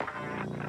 right.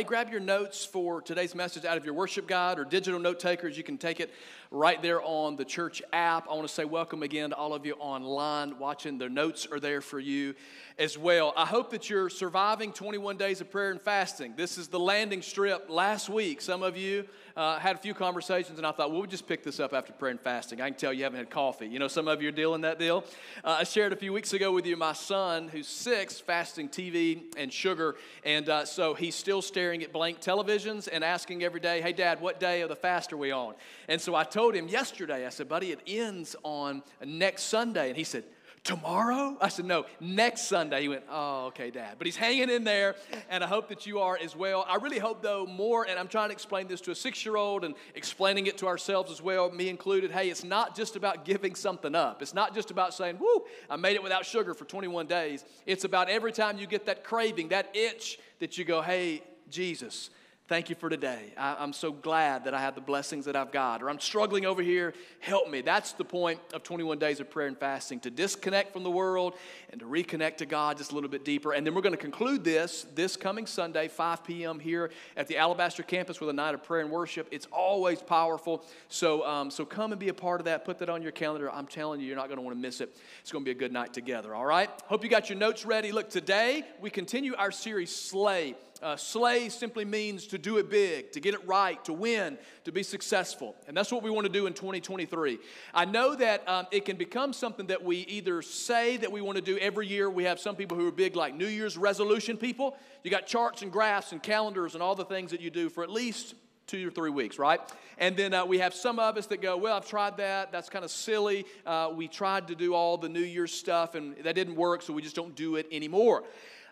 Hey, grab your notes for today's message out of your worship guide or digital note takers. You can take it right there on the church app. I want to say welcome again to all of you online watching. The notes are there for you as well. I hope that you're surviving 21 days of prayer and fasting. This is the landing strip last week. Some of you uh, had a few conversations, and I thought, well, we'll just pick this up after prayer and fasting. I can tell you haven't had coffee. You know, some of you are dealing that deal. Uh, I shared a few weeks ago with you my son, who's six, fasting TV and sugar, and uh, so he's still staring at blank televisions and asking every day, hey, Dad, what day of the fast are we on? And so I told him yesterday, I said, buddy, it ends on next Sunday. And he said, tomorrow? I said, no, next Sunday. He went, oh, okay, Dad. But he's hanging in there, and I hope that you are as well. I really hope, though, more, and I'm trying to explain this to a six year old and explaining it to ourselves as well, me included. Hey, it's not just about giving something up. It's not just about saying, whoo, I made it without sugar for 21 days. It's about every time you get that craving, that itch, that you go, hey, Jesus, Thank you for today. I, am so glad that I have the blessings that I've got. Or I'm struggling over here. Help me. That's the point of 21 days of prayer and fasting to disconnect from the world and to reconnect to God just a little bit deeper. And then we're going to conclude this this coming Sunday, 5 p.m. here at the Alabaster campus with a night of prayer and worship. It's always powerful. So, um, so come and be a part of that. Put that on your calendar. I'm telling you, you're not going to want to miss it. It's going to be a good night together. All right? Hope you got your notes ready. Look, today we continue our series, Slay. Uh, slay simply means to do it big, to get it right, to win, to be successful. And that's what we want to do in 2023. I know that um, it can become something that we either say that we want to do every year. We have some people who are big, like New Year's resolution people. You got charts and graphs and calendars and all the things that you do for at least two or three weeks, right? And then uh, we have some of us that go, Well, I've tried that. That's kind of silly. Uh, we tried to do all the New Year's stuff and that didn't work, so we just don't do it anymore.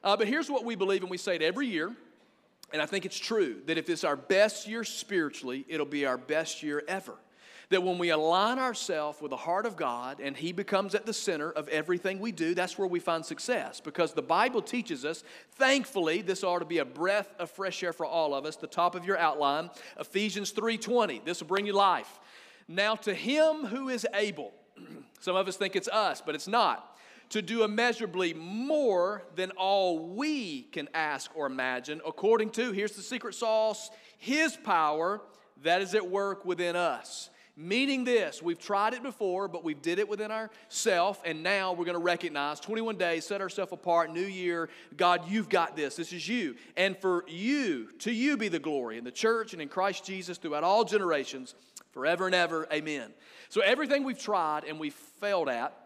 Uh, but here's what we believe, and we say it every year, and I think it's true that if it's our best year spiritually, it'll be our best year ever. That when we align ourselves with the heart of God and He becomes at the center of everything we do, that's where we find success. Because the Bible teaches us, thankfully, this ought to be a breath of fresh air for all of us. The top of your outline, Ephesians 3:20. This will bring you life. Now to him who is able, some of us think it's us, but it's not to do immeasurably more than all we can ask or imagine, according to, here's the secret sauce, His power that is at work within us. Meaning this, we've tried it before, but we did it within ourselves, and now we're going to recognize 21 days, set ourselves apart, new year. God, you've got this. This is you. And for you, to you be the glory in the church and in Christ Jesus throughout all generations, forever and ever. Amen. So, everything we've tried and we've failed at,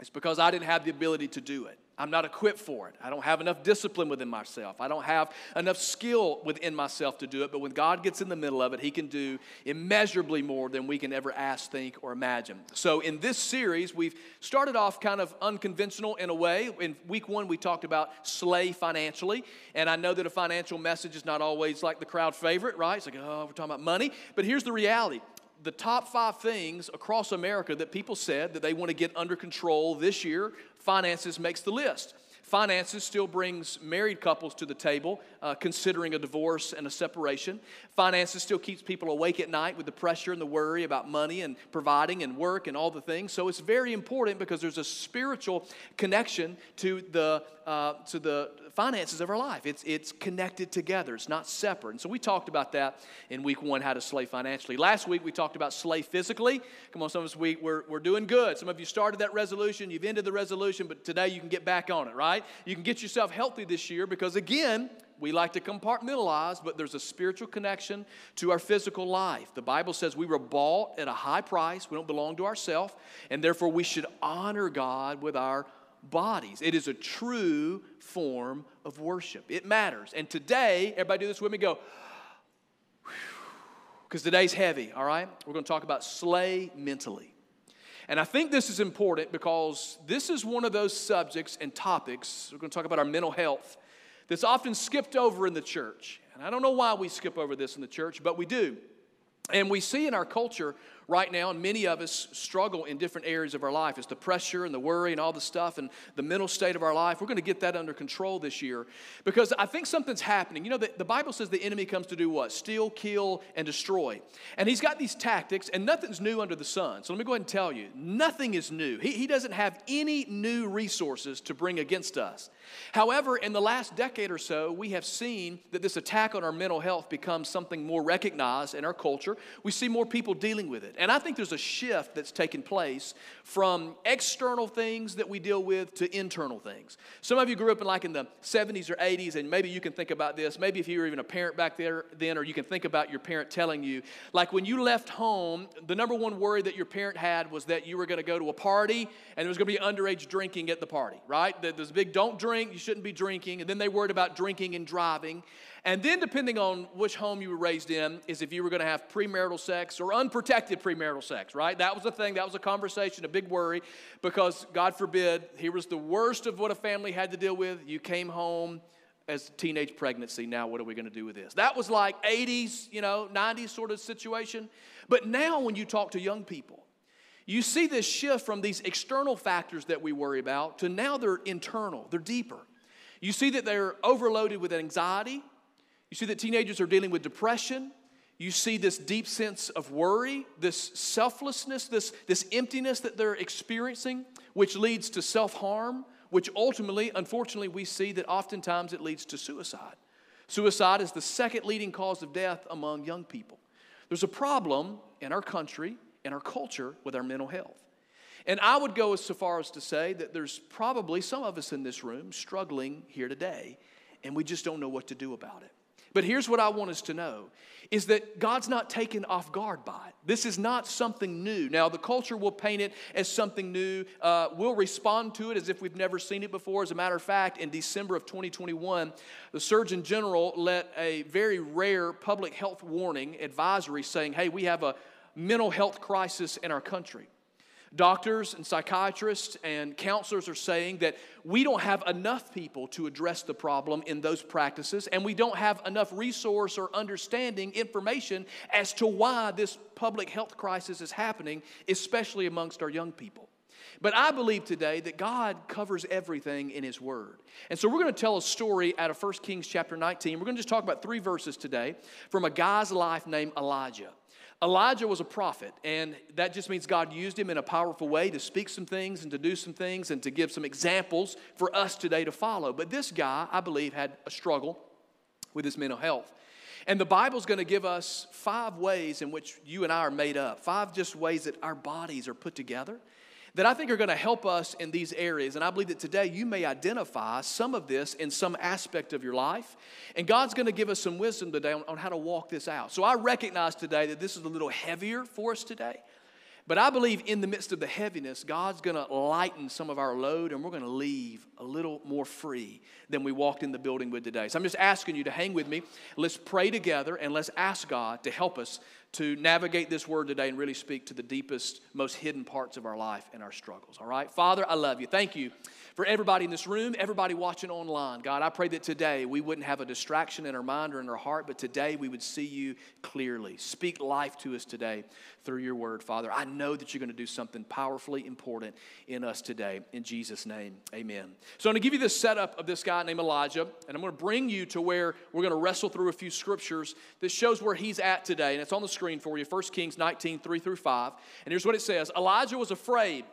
it's because I didn't have the ability to do it. I'm not equipped for it. I don't have enough discipline within myself. I don't have enough skill within myself to do it. But when God gets in the middle of it, He can do immeasurably more than we can ever ask, think, or imagine. So in this series, we've started off kind of unconventional in a way. In week one, we talked about slay financially. And I know that a financial message is not always like the crowd favorite, right? It's like, oh, we're talking about money. But here's the reality the top five things across America that people said that they want to get under control this year, finances makes the list. Finances still brings married couples to the table, uh, considering a divorce and a separation. Finances still keeps people awake at night with the pressure and the worry about money and providing and work and all the things. So it's very important because there's a spiritual connection to the uh, to the finances of our life. It's, it's connected together, it's not separate. And so we talked about that in week one, how to slay financially. Last week we talked about slay physically. Come on, some of us, we, we're, we're doing good. Some of you started that resolution, you've ended the resolution, but today you can get back on it, right? You can get yourself healthy this year because, again, we like to compartmentalize, but there's a spiritual connection to our physical life. The Bible says we were bought at a high price. We don't belong to ourselves, and therefore we should honor God with our bodies. It is a true form of worship. It matters. And today, everybody do this with me, go, because today's heavy, all right? We're going to talk about slay mentally. And I think this is important because this is one of those subjects and topics, we're going to talk about our mental health, that's often skipped over in the church. And I don't know why we skip over this in the church, but we do. And we see in our culture right now, and many of us struggle in different areas of our life. It's the pressure and the worry and all the stuff and the mental state of our life. We're going to get that under control this year because I think something's happening. You know, the, the Bible says the enemy comes to do what? Steal, kill, and destroy. And he's got these tactics, and nothing's new under the sun. So let me go ahead and tell you nothing is new. He, he doesn't have any new resources to bring against us. However, in the last decade or so, we have seen that this attack on our mental health becomes something more recognized in our culture. We see more people dealing with it. And I think there's a shift that's taken place from external things that we deal with to internal things. Some of you grew up in like in the 70s or 80s, and maybe you can think about this. Maybe if you were even a parent back there then, or you can think about your parent telling you, like when you left home, the number one worry that your parent had was that you were going to go to a party and there was going to be underage drinking at the party, right? There's a big don't drink, you shouldn't be drinking. And then they worried about drinking and driving. And then, depending on which home you were raised in, is if you were going to have premarital sex or unprotected premarital sex, right? That was a thing, that was a conversation, a big worry, because God forbid, here was the worst of what a family had to deal with. You came home as teenage pregnancy. Now, what are we going to do with this? That was like 80s, you know, 90s sort of situation. But now, when you talk to young people, you see this shift from these external factors that we worry about to now they're internal, they're deeper. You see that they're overloaded with anxiety, you see that teenagers are dealing with depression. You see this deep sense of worry, this selflessness, this, this emptiness that they're experiencing, which leads to self harm, which ultimately, unfortunately, we see that oftentimes it leads to suicide. Suicide is the second leading cause of death among young people. There's a problem in our country, in our culture, with our mental health. And I would go as far as to say that there's probably some of us in this room struggling here today, and we just don't know what to do about it. But here's what I want us to know is that God's not taken off guard by it. This is not something new. Now, the culture will paint it as something new. Uh, we'll respond to it as if we've never seen it before. As a matter of fact, in December of 2021, the Surgeon General let a very rare public health warning advisory saying, hey, we have a mental health crisis in our country. Doctors and psychiatrists and counselors are saying that we don't have enough people to address the problem in those practices, and we don't have enough resource or understanding information as to why this public health crisis is happening, especially amongst our young people. But I believe today that God covers everything in His Word. And so we're going to tell a story out of 1 Kings chapter 19. We're going to just talk about three verses today from a guy's life named Elijah. Elijah was a prophet, and that just means God used him in a powerful way to speak some things and to do some things and to give some examples for us today to follow. But this guy, I believe, had a struggle with his mental health. And the Bible's going to give us five ways in which you and I are made up, five just ways that our bodies are put together that I think are going to help us in these areas. And I believe that today you may identify some of this in some aspect of your life. And God's going to give us some wisdom today on, on how to walk this out. So I recognize today that this is a little heavier for us today. But I believe in the midst of the heaviness, God's going to lighten some of our load and we're going to leave a little more free than we walked in the building with today. So I'm just asking you to hang with me. Let's pray together and let's ask God to help us to navigate this word today and really speak to the deepest, most hidden parts of our life and our struggles. All right? Father, I love you. Thank you for everybody in this room, everybody watching online. God, I pray that today we wouldn't have a distraction in our mind or in our heart, but today we would see you clearly. Speak life to us today through your word, Father. I know that you're going to do something powerfully important in us today. In Jesus' name, amen. So I'm going to give you the setup of this guy named Elijah, and I'm going to bring you to where we're going to wrestle through a few scriptures that shows where he's at today. And it's on the screen for you 1 Kings 19, 3 through 5. And here's what it says Elijah was afraid,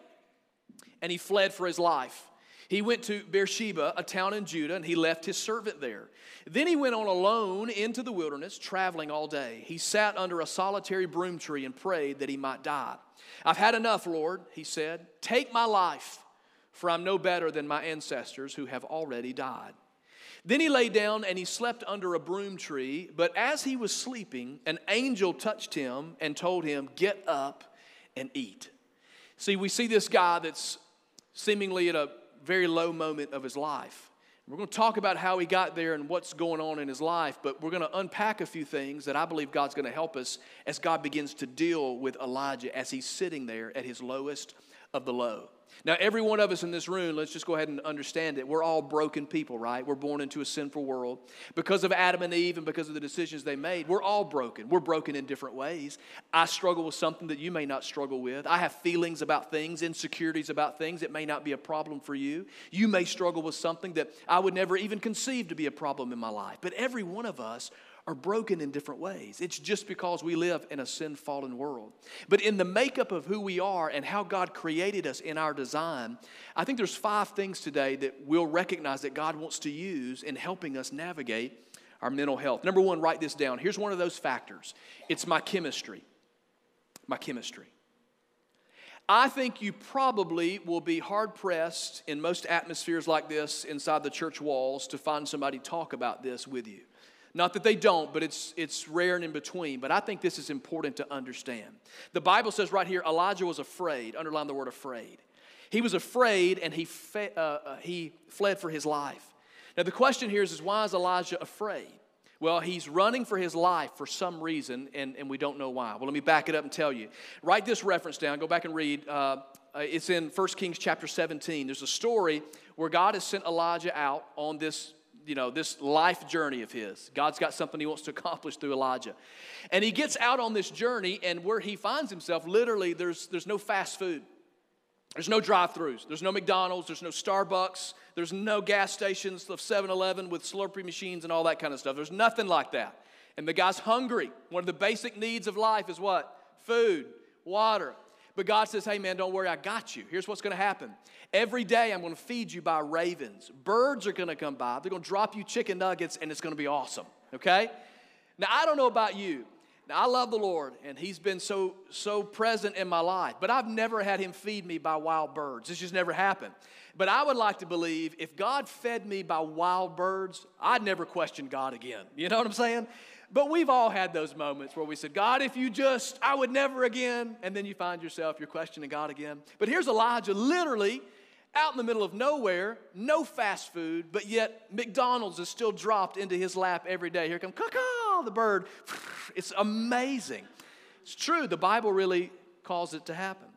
and he fled for his life. He went to Beersheba, a town in Judah, and he left his servant there. Then he went on alone into the wilderness, traveling all day. He sat under a solitary broom tree and prayed that he might die. I've had enough, Lord, he said. Take my life, for I'm no better than my ancestors who have already died. Then he lay down and he slept under a broom tree. But as he was sleeping, an angel touched him and told him, Get up and eat. See, we see this guy that's seemingly at a very low moment of his life. We're going to talk about how he got there and what's going on in his life, but we're going to unpack a few things that I believe God's going to help us as God begins to deal with Elijah as he's sitting there at his lowest of the low. Now, every one of us in this room, let's just go ahead and understand it. We're all broken people, right? We're born into a sinful world. Because of Adam and Eve and because of the decisions they made, we're all broken. We're broken in different ways. I struggle with something that you may not struggle with. I have feelings about things, insecurities about things. It may not be a problem for you. You may struggle with something that I would never even conceive to be a problem in my life. But every one of us are broken in different ways. It's just because we live in a sin fallen world. But in the makeup of who we are and how God created us in our design, I think there's five things today that we'll recognize that God wants to use in helping us navigate our mental health. Number one, write this down. Here's one of those factors it's my chemistry. My chemistry. I think you probably will be hard pressed in most atmospheres like this inside the church walls to find somebody talk about this with you. Not that they don't, but it's, it's rare and in between. But I think this is important to understand. The Bible says right here Elijah was afraid. Underline the word afraid. He was afraid and he, fe- uh, uh, he fled for his life. Now, the question here is, is why is Elijah afraid? Well, he's running for his life for some reason, and, and we don't know why. Well, let me back it up and tell you. Write this reference down. Go back and read. Uh, uh it's in 1 Kings chapter 17. There's a story where God has sent Elijah out on this you know, this life journey of his. God's got something he wants to accomplish through Elijah. And he gets out on this journey, and where he finds himself, literally, there's, there's no fast food. There's no drive throughs. There's no McDonald's. There's no Starbucks. There's no gas stations of 7 Eleven with Slurpee machines and all that kind of stuff. There's nothing like that. And the guy's hungry. One of the basic needs of life is what? Food, water. But God says, hey man, don't worry, I got you. Here's what's to happen. Every day I'm to feed you by ravens. Birds are to come by. They're to drop you chicken nuggets and it's to be awesome. Okay? Now, I don't know about you. Now, I love the Lord and He's been so, so present in my life, but I've never had Him feed me by wild birds. It's just never happened. But I would like to believe if God fed me by wild birds, I'd never question God again. You know what I'm saying? But we've all had those moments where we said, God, if you just, I would never again. And then you find yourself, you're questioning God again. But here's Elijah literally out in the middle of nowhere, no fast food, but yet McDonald's is still dropped into his lap every day. Here comes caw the bird. It's amazing. It's true, the Bible really calls it to happen.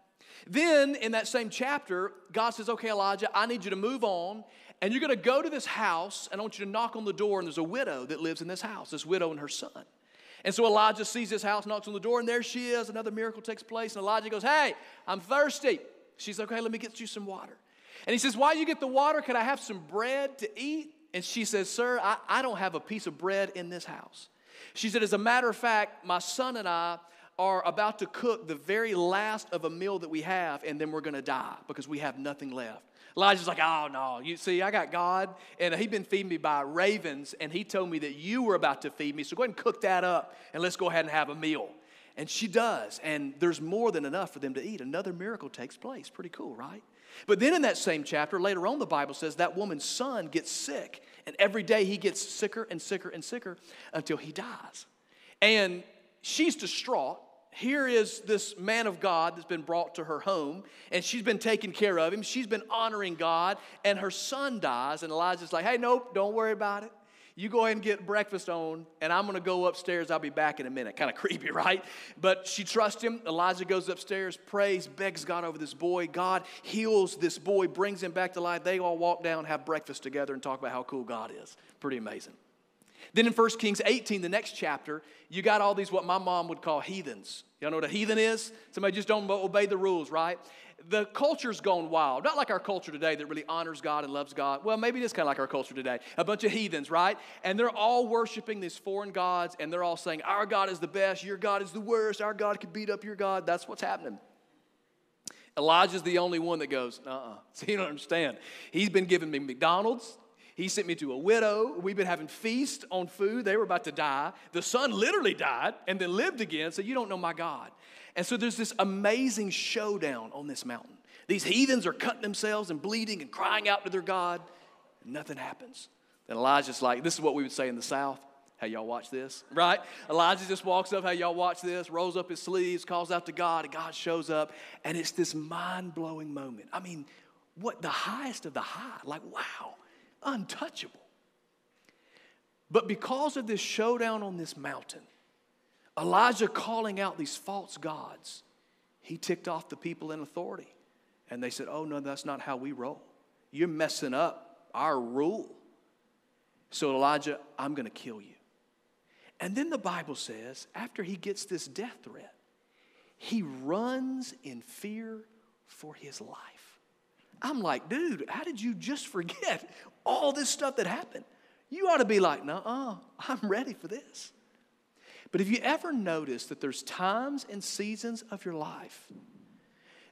Then in that same chapter, God says, Okay, Elijah, I need you to move on and you're going to go to this house, and I want you to knock on the door, and there's a widow that lives in this house, this widow and her son. And so Elijah sees this house, knocks on the door, and there she is. Another miracle takes place, and Elijah goes, Hey, I'm thirsty. She's Okay, let me get you some water. And he says, While you get the water, can I have some bread to eat? And she says, Sir, I, I don't have a piece of bread in this house. She said, As a matter of fact, my son and I are about to cook the very last of a meal that we have, and then we're going to die because we have nothing left. Elijah's like, oh no, you see, I got God, and he'd been feeding me by ravens, and he told me that you were about to feed me. So go ahead and cook that up, and let's go ahead and have a meal. And she does, and there's more than enough for them to eat. Another miracle takes place. Pretty cool, right? But then in that same chapter, later on, the Bible says that woman's son gets sick, and every day he gets sicker and sicker and sicker until he dies. And she's distraught here is this man of God that's been brought to her home, and she's been taking care of him. She's been honoring God, and her son dies, and Elijah's like, hey, nope, don't worry about it. You go ahead and get breakfast on, and I'm gonna go upstairs. I'll be back in a minute. Kind of creepy, right? But she trusts him. Elijah goes upstairs, prays, begs God over this boy. God heals this boy, brings him back to life. They all walk down, have breakfast together, and talk about how cool God is. Pretty amazing. Then in 1 Kings 18, the next chapter, you got all these what my mom would call heathens. Y'all know what a heathen is? Somebody just don't obey the rules, right? The culture's gone wild. Not like our culture today that really honors God and loves God. Well, maybe it is kind of like our culture today. A bunch of heathens, right? And they're all worshiping these foreign gods and they're all saying, Our God is the best, your God is the worst, our God could beat up your God. That's what's happening. Elijah's the only one that goes, uh uh-uh. uh So you don't understand. He's been giving me McDonald's, he sent me to a widow. We've been having feast on food. They were about to die. The son literally died and then lived again. So you don't know my God. And so there's this amazing showdown on this mountain. These heathens are cutting themselves and bleeding and crying out to their God. Nothing happens. Then Elijah's like, this is what we would say in the South. Hey, y'all watch this, right? Elijah just walks up, hey, y'all watch this, rolls up his sleeves, calls out to God, and God shows up. And it's this mind blowing moment. I mean, what the highest of the high? Like, wow untouchable. But because of this showdown on this mountain, Elijah calling out these false gods, he ticked off the people in authority. And they said, Oh, no, that's not how we roll. You're messing up our rule. So, Elijah, I'm going to kill you. And then the Bible says, after he gets this death threat, he runs in fear for his life. I'm like, dude, how did you just forget all this stuff that happened? You ought to be like, no, uh, I'm ready for this. But have you ever noticed that there's times and seasons of your life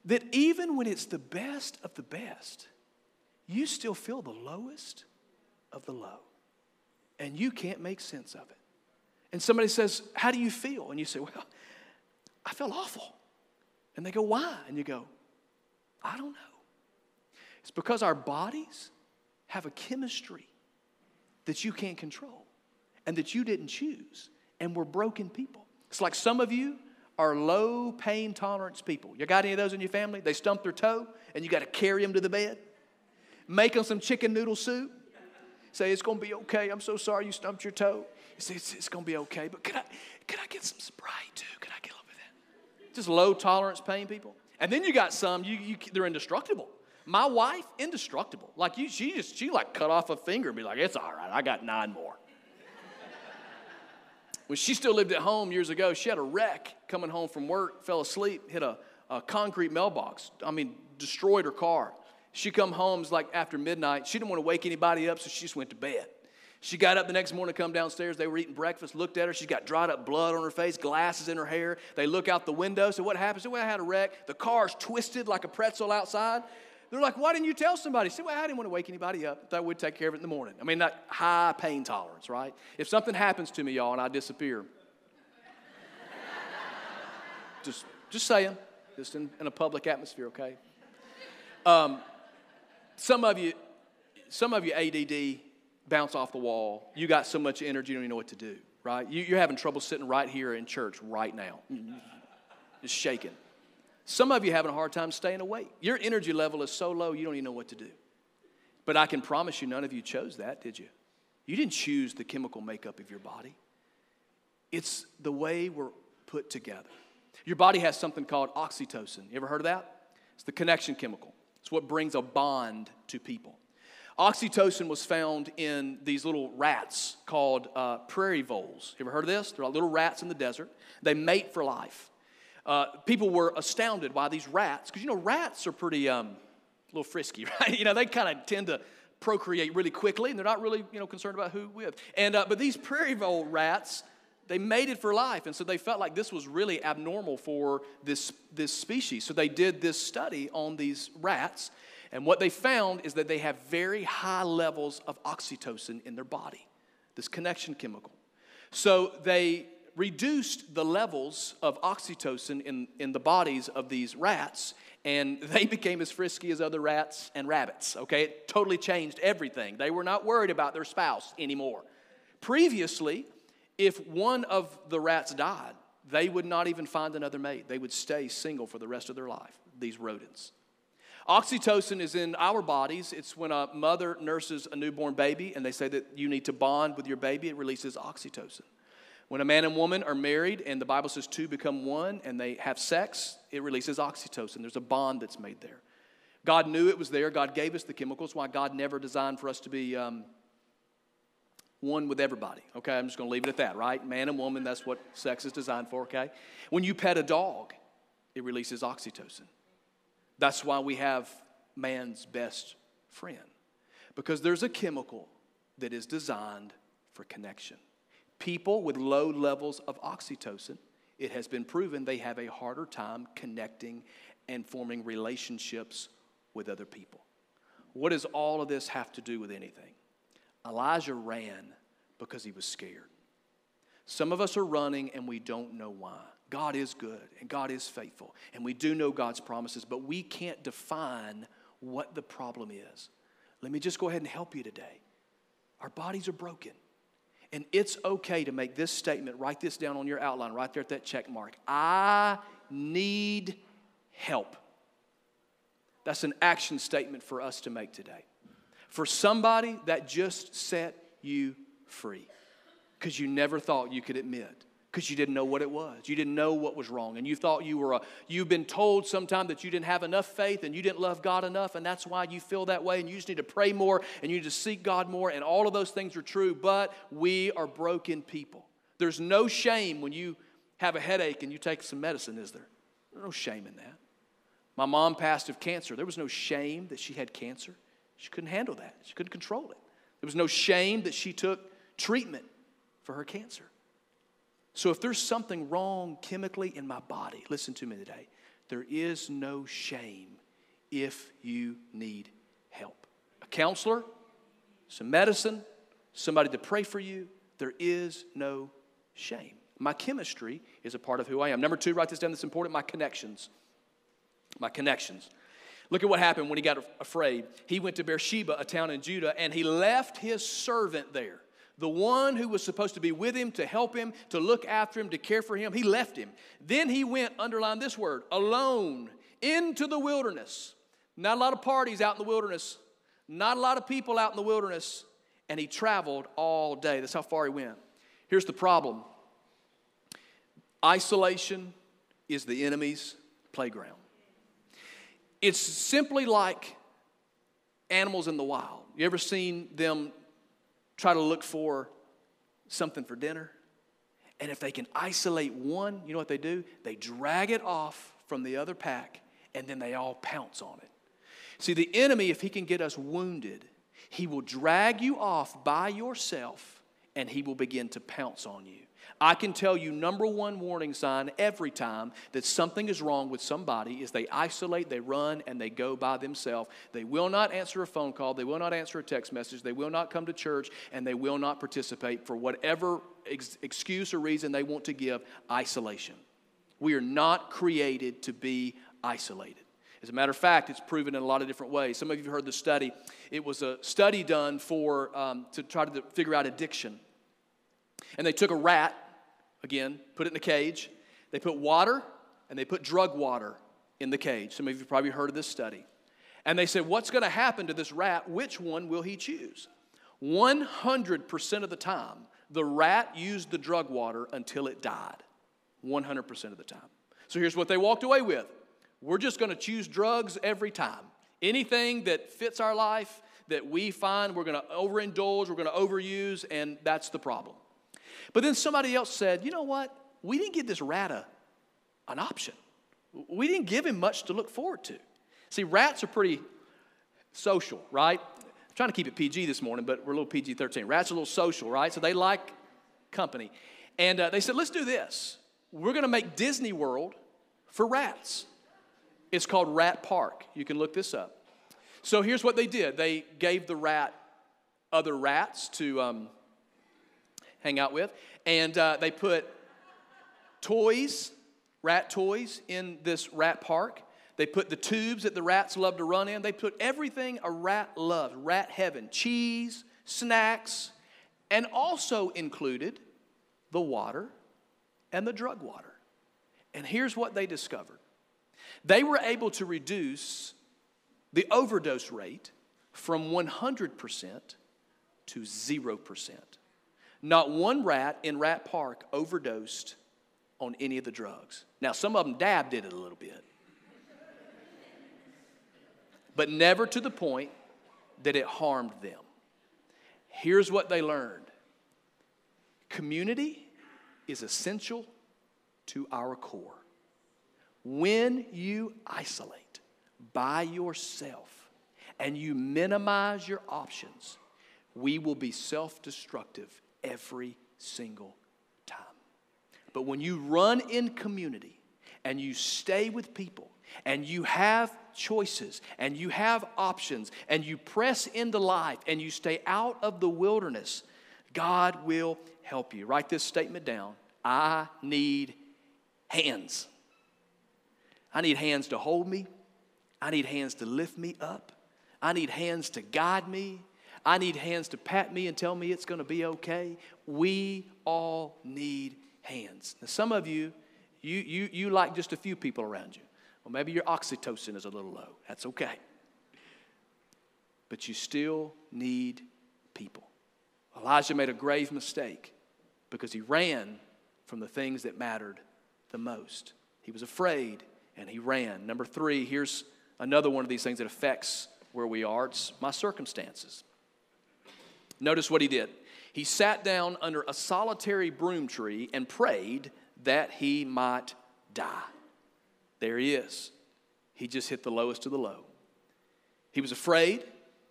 that even when it's the best of the best, you still feel the lowest of the low and you can't make sense of it? And somebody says, How do you feel? And you say, Well, I feel awful. And they go, Why? And you go, I don't know. It's because our bodies have a chemistry that you can't control and that you didn't choose. And we're broken people. It's like some of you are low pain tolerance people. You got any of those in your family? They stump their toe and you got to carry them to the bed. Make them some chicken noodle soup. Say, it's going to be okay. I'm so sorry you stumped your toe. You say, it's, it's going to be okay, but can I, can I get some Sprite too? Can I get a little bit of that? Just low tolerance pain people. And then you got some, you, you, they're indestructible. My wife, indestructible. Like you, she just, she like cut off a finger and be like, it's all right, I got nine more. when she still lived at home years ago, she had a wreck coming home from work, fell asleep, hit a, a concrete mailbox. I mean, destroyed her car. She come home, it's like after midnight. She didn't want to wake anybody up, so she just went to bed. She got up the next morning come downstairs. They were eating breakfast, looked at her. She's got dried up blood on her face, glasses in her hair. They look out the window. So, what happens? Well, I had a wreck. The car's twisted like a pretzel outside. They're like, why didn't you tell somebody? Say, well, I didn't want to wake anybody up. Thought we'd take care of it in the morning. I mean, that high pain tolerance, right? If something happens to me, y'all, and I disappear, just, just saying, just in, in a public atmosphere, okay? Um, some of you, some of you ADD bounce off the wall. You got so much energy, you don't even know what to do, right? You, are having trouble sitting right here in church right now, just shaking. Some of you having a hard time staying awake. Your energy level is so low, you don't even know what to do. But I can promise you, none of you chose that, did you? You didn't choose the chemical makeup of your body. It's the way we're put together. Your body has something called oxytocin. You ever heard of that? It's the connection chemical. It's what brings a bond to people. Oxytocin was found in these little rats called uh, prairie voles. You ever heard of this? They're like little rats in the desert. They mate for life. Uh, people were astounded by these rats because you know rats are pretty um, a little frisky, right? You know they kind of tend to procreate really quickly, and they're not really you know concerned about who with. And uh, but these prairie vole rats, they mated for life, and so they felt like this was really abnormal for this this species. So they did this study on these rats and what they found is that they have very high levels of oxytocin in their body, this connection chemical. So they reduced the levels of oxytocin in, in the bodies of these rats, and they became as frisky as other rats and rabbits. Okay, it totally changed everything. They were not worried about their spouse anymore. Previously, if one of the rats died, they would not even find another mate. They would stay single for the rest of their life, these rodents. Oxytocin is in our bodies. It's when a mother nurses a newborn baby and they say that you need to bond with your baby, it releases oxytocin. When a man and woman are married and the Bible says two become one and they have sex, it releases oxytocin. There's a bond that's made there. God knew it was there. God gave us the chemicals. Why God never designed for us to be um, one with everybody. Okay, I'm just going to leave it at that, right? Man and woman, that's what sex is designed for, okay? When you pet a dog, it releases oxytocin. That's why we have man's best friend, because there's a chemical that is designed for connection. People with low levels of oxytocin, it has been proven they have a harder time connecting and forming relationships with other people. What does all of this have to do with anything? Elijah ran because he was scared. Some of us are running and we don't know why. God is good and God is faithful, and we do know God's promises, but we can't define what the problem is. Let me just go ahead and help you today. Our bodies are broken. And it's okay to make this statement, write this down on your outline, right there at that check mark. I need help. That's an action statement for us to make today. For somebody that just set you free because you never thought you could admit because you didn't know what it was. You didn't know what was wrong. And you thought you were a, you've been told sometime that you didn't have enough faith and you didn't love God enough, and that's why you feel that way. And you just need to pray more and you need to seek God more. And all of those things are true, but we are broken people. There's no shame when you have a headache and you take some medicine, is there? There's no shame in that. My mom passed of cancer. There was no shame that she had cancer. She couldn't handle that, she couldn't control it. There was no shame that she took treatment for her cancer. So if there's something wrong chemically in my body, listen to me today. There is no shame if you need help. A counselor, some medicine, somebody to pray for you, there is no shame. My chemistry is a part of who I am. Number two, write this down, that's important my connections. My connections. Look at what happened when he got afraid. He went to Beersheba, a town in Judah, and he left his servant there the one who was supposed to be with him, to help him, to look after him, to care for him, he left him. Then he went, underline this word, alone into the wilderness. Not a lot of parties out in the wilderness, not a lot of people out in the wilderness, and he traveled all day. That's how far he went. Here's the problem isolation is the enemy's playground. It's simply like animals in the wild. You ever seen them try to look for something for dinner. And if they can isolate one, you know what they do? They drag it off from the other pack and then they all pounce on it. See, the enemy, if he can get us wounded, he will drag you off by yourself and he will begin to pounce on you. I can tell you, number one warning sign every time that something is wrong with somebody is they isolate, they run, and they go by themselves. They will not answer a phone call, they will not answer a text message, they will not come to church, and they will not participate for whatever ex- excuse or reason they want to give isolation. We are not created to be isolated. As a matter of fact, it's proven in a lot of different ways. Some of you have heard the study. It was a study done for um, to try to figure out addiction. And they took a rat Again, put it in a cage. They put water and they put drug water in the cage. Some of you probably heard of this study. And they said, What's going to happen to this rat? Which one will he choose? 100% of the time, the rat used the drug water until it died. 100% of the time. So here's what they walked away with we're just going to choose drugs every time. Anything that fits our life that we find we're going to overindulge, we're going to overuse, and that's the problem. But then somebody else said, you know what? We didn't give this rat a, an option. We didn't give him much to look forward to. See, rats are pretty social, right? I'm trying to keep it PG this morning, but we're a little PG 13. Rats are a little social, right? So they like company. And uh, they said, let's do this. We're going to make Disney World for rats. It's called Rat Park. You can look this up. So here's what they did they gave the rat other rats to um, hang out with. And uh, they put toys, rat toys, in this rat park. They put the tubes that the rats love to run in. They put everything a rat loves rat heaven, cheese, snacks, and also included the water and the drug water. And here's what they discovered they were able to reduce the overdose rate from 100% to 0%. Not one rat in Rat Park overdosed on any of the drugs. Now, some of them dabbed at it a little bit, but never to the point that it harmed them. Here's what they learned community is essential to our core. When you isolate by yourself and you minimize your options, we will be self destructive every single time. But when you run in community and you stay with people and you have choices and you have options and you press into life and you stay out of the wilderness, God will help you. Write this statement down I need hands. I need hands to hold me. I need hands to lift me up. I need hands to guide me. I need hands to pat me and tell me it's going to be okay. We all need hands. Now, some of you, you, you, you like just a few people around you. Well, maybe your oxytocin is a little low. That's okay. But you still need people. Elijah made a grave mistake because he ran from the things that mattered the most. He was afraid and he ran. Number three, here's another one of these things that affects where we are it's my circumstances. Notice what he did. He sat down under a solitary broom tree and prayed that he might die. There he is. He just hit the lowest of the low. He was afraid.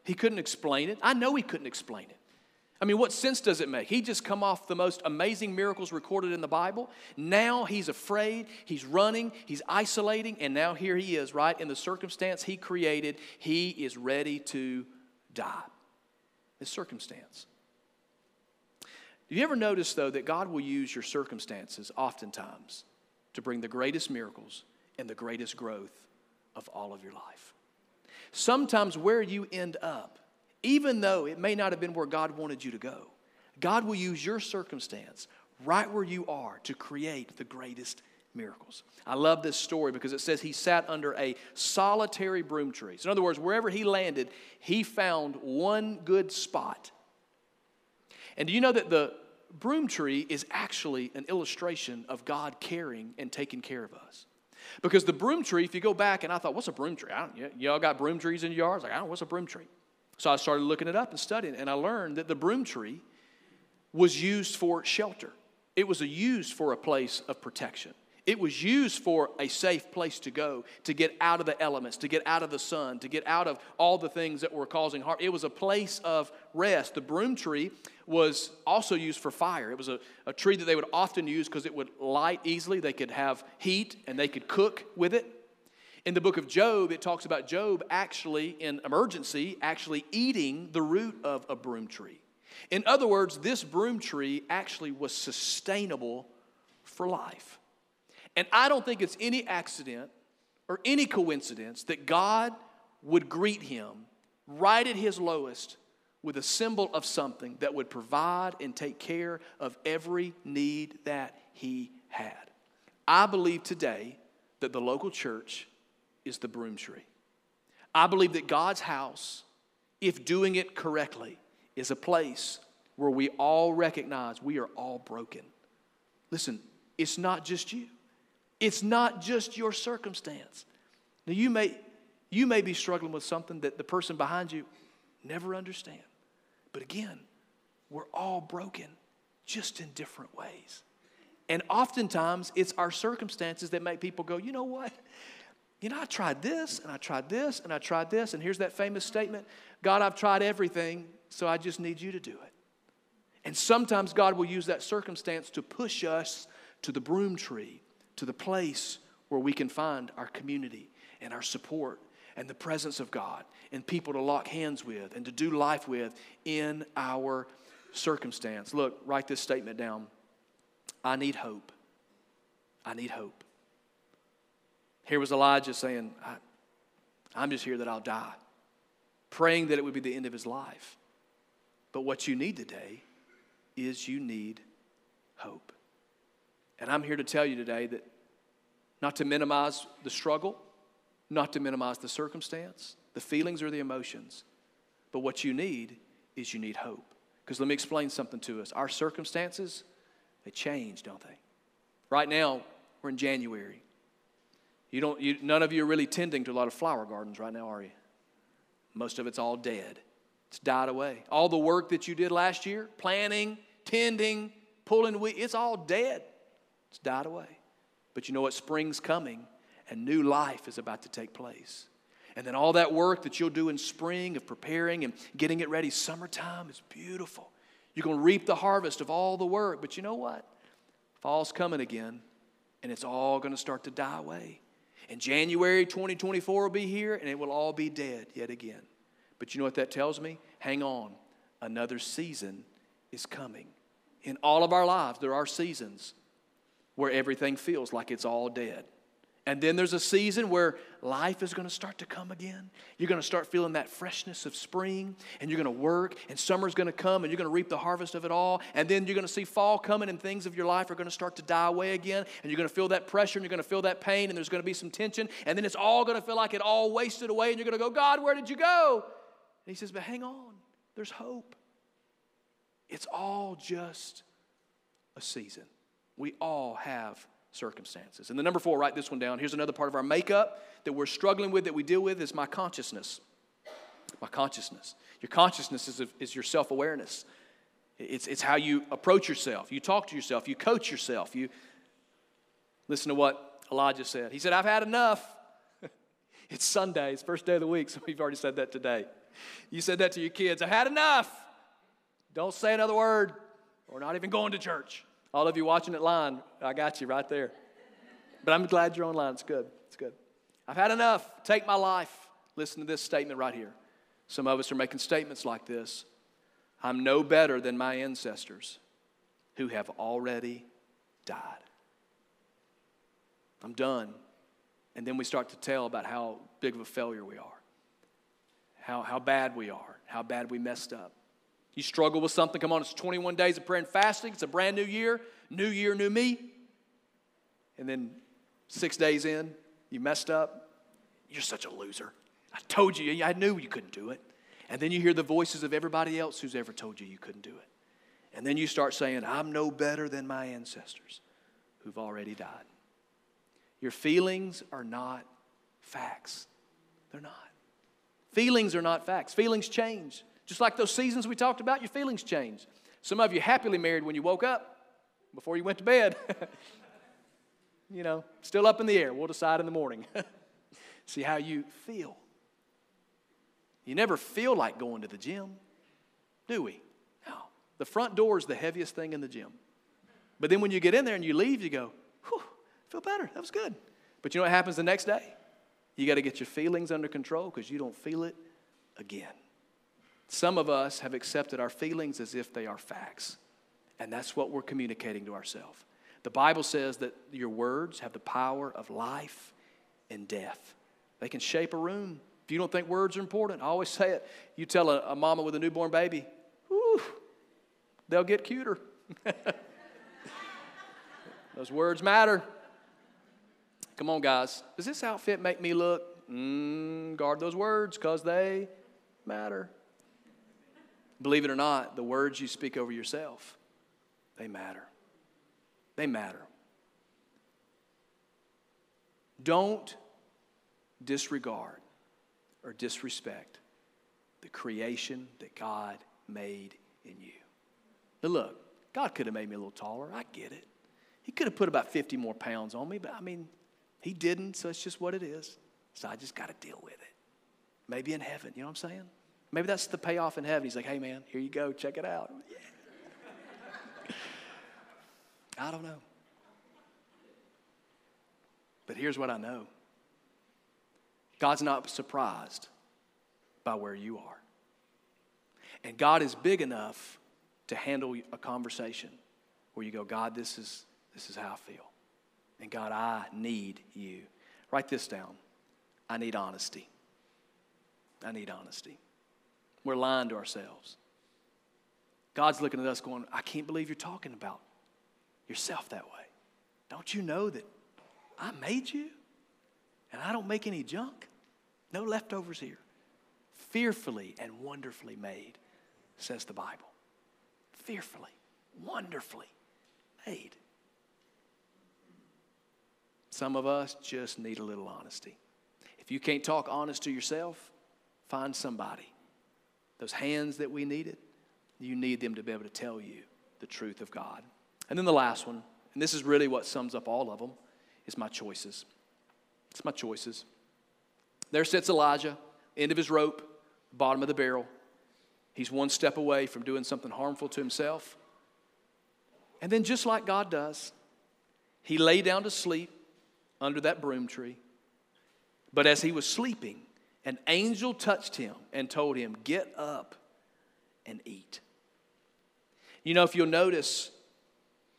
He couldn't explain it. I know he couldn't explain it. I mean, what sense does it make? He just come off the most amazing miracles recorded in the Bible. Now he's afraid, he's running, he's isolating, and now here he is, right in the circumstance he created. He is ready to die. Circumstance. Do you ever notice, though, that God will use your circumstances oftentimes to bring the greatest miracles and the greatest growth of all of your life? Sometimes where you end up even though it may not have been where God wanted you to go, God will use your circumstance right where you are to create the greatest miracles. I love this story because it says he sat under a solitary broom tree. So, in other words, wherever he landed, he found one good spot. And do you know that the broom tree is actually an illustration of God caring and taking care of us? Because the broom tree, if you go back, and I thought, what's a broom tree? I don't, y'all got broom trees in your yards? Like, I don't know, what's a broom tree? So I started looking it up and studying, and I learned that the broom tree was used for shelter. It was used for a place of protection. It was used for a safe place to go, to get out of the elements, to get out of the sun, to get out of all the things that were causing harm. It was a place of rest. The broom tree was also used for fire. It was a, a tree that they would often use because it would light easily. They could have heat and they could cook with it. In the book of Job, it talks about Job actually, in emergency, actually eating the root of a broom tree. In other words, this broom tree actually was sustainable for life. And I don't think it's any accident or any coincidence that God would greet him right at his lowest with a symbol of something that would provide and take care of every need that he had. I believe today that the local church is the broom tree. I believe that God's house, if doing it correctly, is a place where we all recognize we are all broken. Listen, it's not just you. It's not just your circumstance. Now you may you may be struggling with something that the person behind you never understand. But again, we're all broken just in different ways. And oftentimes it's our circumstances that make people go, "You know what? you know, I tried this and I tried this and I tried this. And here's that famous statement God, I've tried everything, so I just need you to do it. And sometimes God will use that circumstance to push us to the broom tree, to the place where we can find our community and our support and the presence of God and people to lock hands with and to do life with in our circumstance. Look, write this statement down. I need hope. I need hope. Here was Elijah saying, I'm just here that I'll die, praying that it would be the end of his life. But what you need today is you need hope. And I'm here to tell you today that not to minimize the struggle, not to minimize the circumstance, the feelings or the emotions, but what you need is you need hope. Because let me explain something to us. Our circumstances, they change, don't they? Right now, we're in January. You don't, you, none of you are really tending to a lot of flower gardens right now, are you? Most of it's all dead. It's died away. All the work that you did last year, planning, tending, pulling weeds, it's all dead. It's died away. But you know what? Spring's coming and new life is about to take place. And then all that work that you'll do in spring of preparing and getting it ready, summertime is beautiful. You're going to reap the harvest of all the work. But you know what? Fall's coming again, and it's all going to start to die away. And January 2024 will be here and it will all be dead yet again. But you know what that tells me? Hang on. Another season is coming. In all of our lives, there are seasons where everything feels like it's all dead. And then there's a season where life is going to start to come again. You're going to start feeling that freshness of spring, and you're going to work, and summer's going to come, and you're going to reap the harvest of it all. And then you're going to see fall coming, and things of your life are going to start to die away again. And you're going to feel that pressure, and you're going to feel that pain, and there's going to be some tension. And then it's all going to feel like it all wasted away, and you're going to go, God, where did you go? And He says, But hang on, there's hope. It's all just a season. We all have circumstances. And the number four, write this one down. Here's another part of our makeup that we're struggling with, that we deal with, is my consciousness. My consciousness. Your consciousness is, is your self awareness. It's, it's how you approach yourself. You talk to yourself. You coach yourself. You listen to what Elijah said. He said, I've had enough. it's Sunday. It's first day of the week. so have already said that today. You said that to your kids. I've had enough. Don't say another word. We're not even going to church. All of you watching it line, I got you right there. But I'm glad you're online. It's good. It's good. I've had enough. Take my life. Listen to this statement right here. Some of us are making statements like this I'm no better than my ancestors who have already died. I'm done. And then we start to tell about how big of a failure we are, how, how bad we are, how bad we messed up. You struggle with something, come on, it's 21 days of prayer and fasting, it's a brand new year, new year, new me. And then six days in, you messed up, you're such a loser. I told you, I knew you couldn't do it. And then you hear the voices of everybody else who's ever told you you couldn't do it. And then you start saying, I'm no better than my ancestors who've already died. Your feelings are not facts. They're not. Feelings are not facts. Feelings change. Just like those seasons we talked about, your feelings change. Some of you happily married when you woke up before you went to bed. you know, still up in the air. We'll decide in the morning. See how you feel. You never feel like going to the gym, do we? No. The front door is the heaviest thing in the gym. But then when you get in there and you leave, you go, whew, feel better. That was good. But you know what happens the next day? You got to get your feelings under control because you don't feel it again. Some of us have accepted our feelings as if they are facts, and that's what we're communicating to ourselves. The Bible says that your words have the power of life and death. They can shape a room. If you don't think words are important, I always say it. You tell a, a mama with a newborn baby, whew, they'll get cuter. Those words matter. Come on, guys. Does this outfit make me look? Mm, guard those words because they matter. Believe it or not, the words you speak over yourself, they matter. They matter. Don't disregard or disrespect the creation that God made in you. Now, look, God could have made me a little taller. I get it. He could have put about 50 more pounds on me, but I mean, He didn't, so it's just what it is. So I just got to deal with it. Maybe in heaven, you know what I'm saying? Maybe that's the payoff in heaven. He's like, hey, man, here you go. Check it out. I don't know. But here's what I know God's not surprised by where you are. And God is big enough to handle a conversation where you go, God, this is, this is how I feel. And God, I need you. Write this down. I need honesty. I need honesty. We're lying to ourselves. God's looking at us going, I can't believe you're talking about yourself that way. Don't you know that I made you and I don't make any junk? No leftovers here. Fearfully and wonderfully made, says the Bible. Fearfully, wonderfully made. Some of us just need a little honesty. If you can't talk honest to yourself, find somebody those hands that we needed, you need them to be able to tell you the truth of God. And then the last one, and this is really what sums up all of them, is my choices. It's my choices. There sits Elijah, end of his rope, bottom of the barrel. He's one step away from doing something harmful to himself. And then, just like God does, he lay down to sleep under that broom tree. But as he was sleeping, an angel touched him and told him, Get up and eat. You know, if you'll notice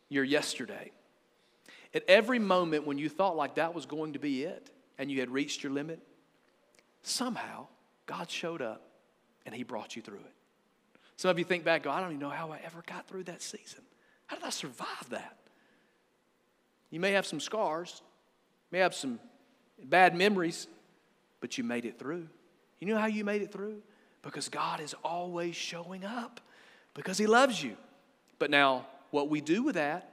your yesterday, at every moment when you thought like that was going to be it and you had reached your limit, somehow God showed up and He brought you through it. Some of you think back, go, I don't even know how I ever got through that season. How did I survive that? You may have some scars, may have some bad memories, but you made it through. You know how you made it through? Because God is always showing up because He loves you. But now, what we do with that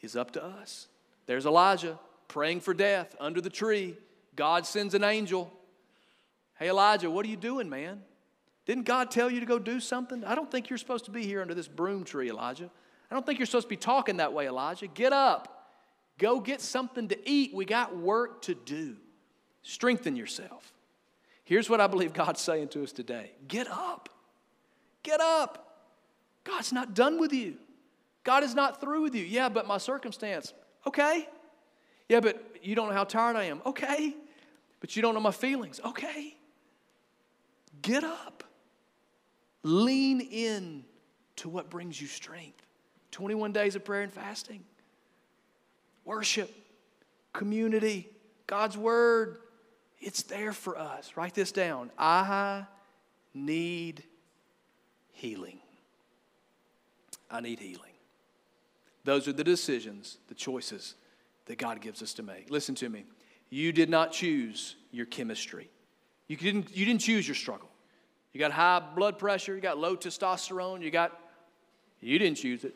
is up to us. There's Elijah praying for death under the tree. God sends an angel. Hey, Elijah, what are you doing, man? Didn't God tell you to go do something? I don't think you're supposed to be here under this broom tree, Elijah. I don't think you're supposed to be talking that way, Elijah. Get up. Go get something to eat. We got work to do. Strengthen yourself. Here's what I believe God's saying to us today get up. Get up. God's not done with you. God is not through with you. Yeah, but my circumstance, okay. Yeah, but you don't know how tired I am. Okay. But you don't know my feelings. Okay. Get up. Lean in to what brings you strength. 21 days of prayer and fasting, worship, community, God's word. It's there for us. Write this down. I need healing. I need healing. Those are the decisions, the choices that God gives us to make. Listen to me. You did not choose your chemistry. You didn't, you didn't choose your struggle. You got high blood pressure, you got low testosterone, you got, you didn't choose it.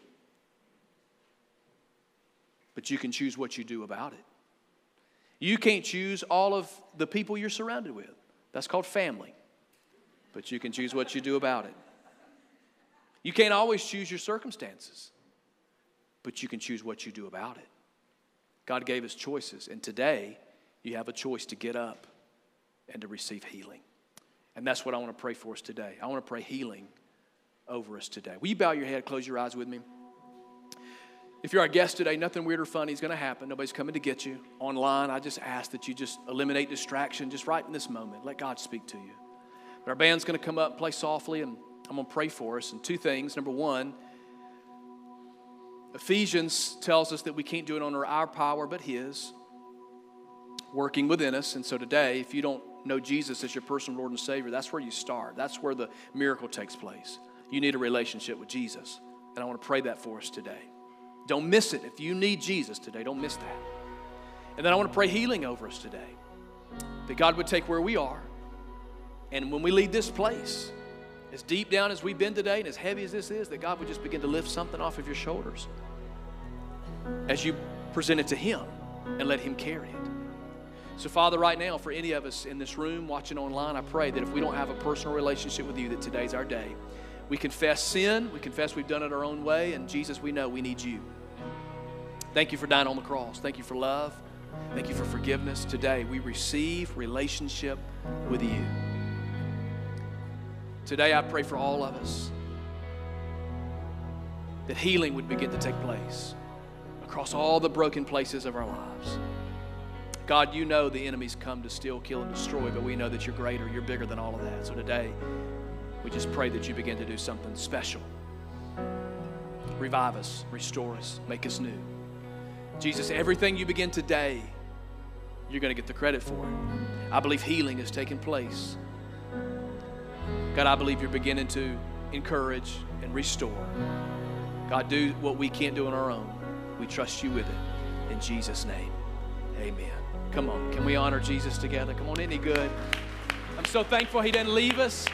But you can choose what you do about it. You can't choose all of the people you're surrounded with. That's called family. But you can choose what you do about it. You can't always choose your circumstances, but you can choose what you do about it. God gave us choices, and today you have a choice to get up and to receive healing. And that's what I want to pray for us today. I want to pray healing over us today. Will you bow your head, close your eyes with me? If you're our guest today, nothing weird or funny is going to happen. Nobody's coming to get you. Online, I just ask that you just eliminate distraction just right in this moment. Let God speak to you. But our band's going to come up, play softly, and I'm going to pray for us. And two things. Number one, Ephesians tells us that we can't do it under our power but His working within us. And so today, if you don't know Jesus as your personal Lord and Savior, that's where you start. That's where the miracle takes place. You need a relationship with Jesus. And I want to pray that for us today. Don't miss it. If you need Jesus today, don't miss that. And then I want to pray healing over us today. That God would take where we are, and when we leave this place, as deep down as we've been today and as heavy as this is, that God would just begin to lift something off of your shoulders as you present it to Him and let Him carry it. So, Father, right now, for any of us in this room, watching online, I pray that if we don't have a personal relationship with you, that today's our day. We confess sin, we confess we've done it our own way, and Jesus, we know we need you. Thank you for dying on the cross. Thank you for love. Thank you for forgiveness. Today, we receive relationship with you. Today, I pray for all of us that healing would begin to take place across all the broken places of our lives. God, you know the enemy's come to steal, kill, and destroy, but we know that you're greater, you're bigger than all of that. So today, we just pray that you begin to do something special. Revive us, restore us, make us new. Jesus, everything you begin today, you're going to get the credit for it. I believe healing is taking place. God, I believe you're beginning to encourage and restore. God, do what we can't do on our own. We trust you with it. In Jesus' name, amen. Come on, can we honor Jesus together? Come on, any good? I'm so thankful he didn't leave us.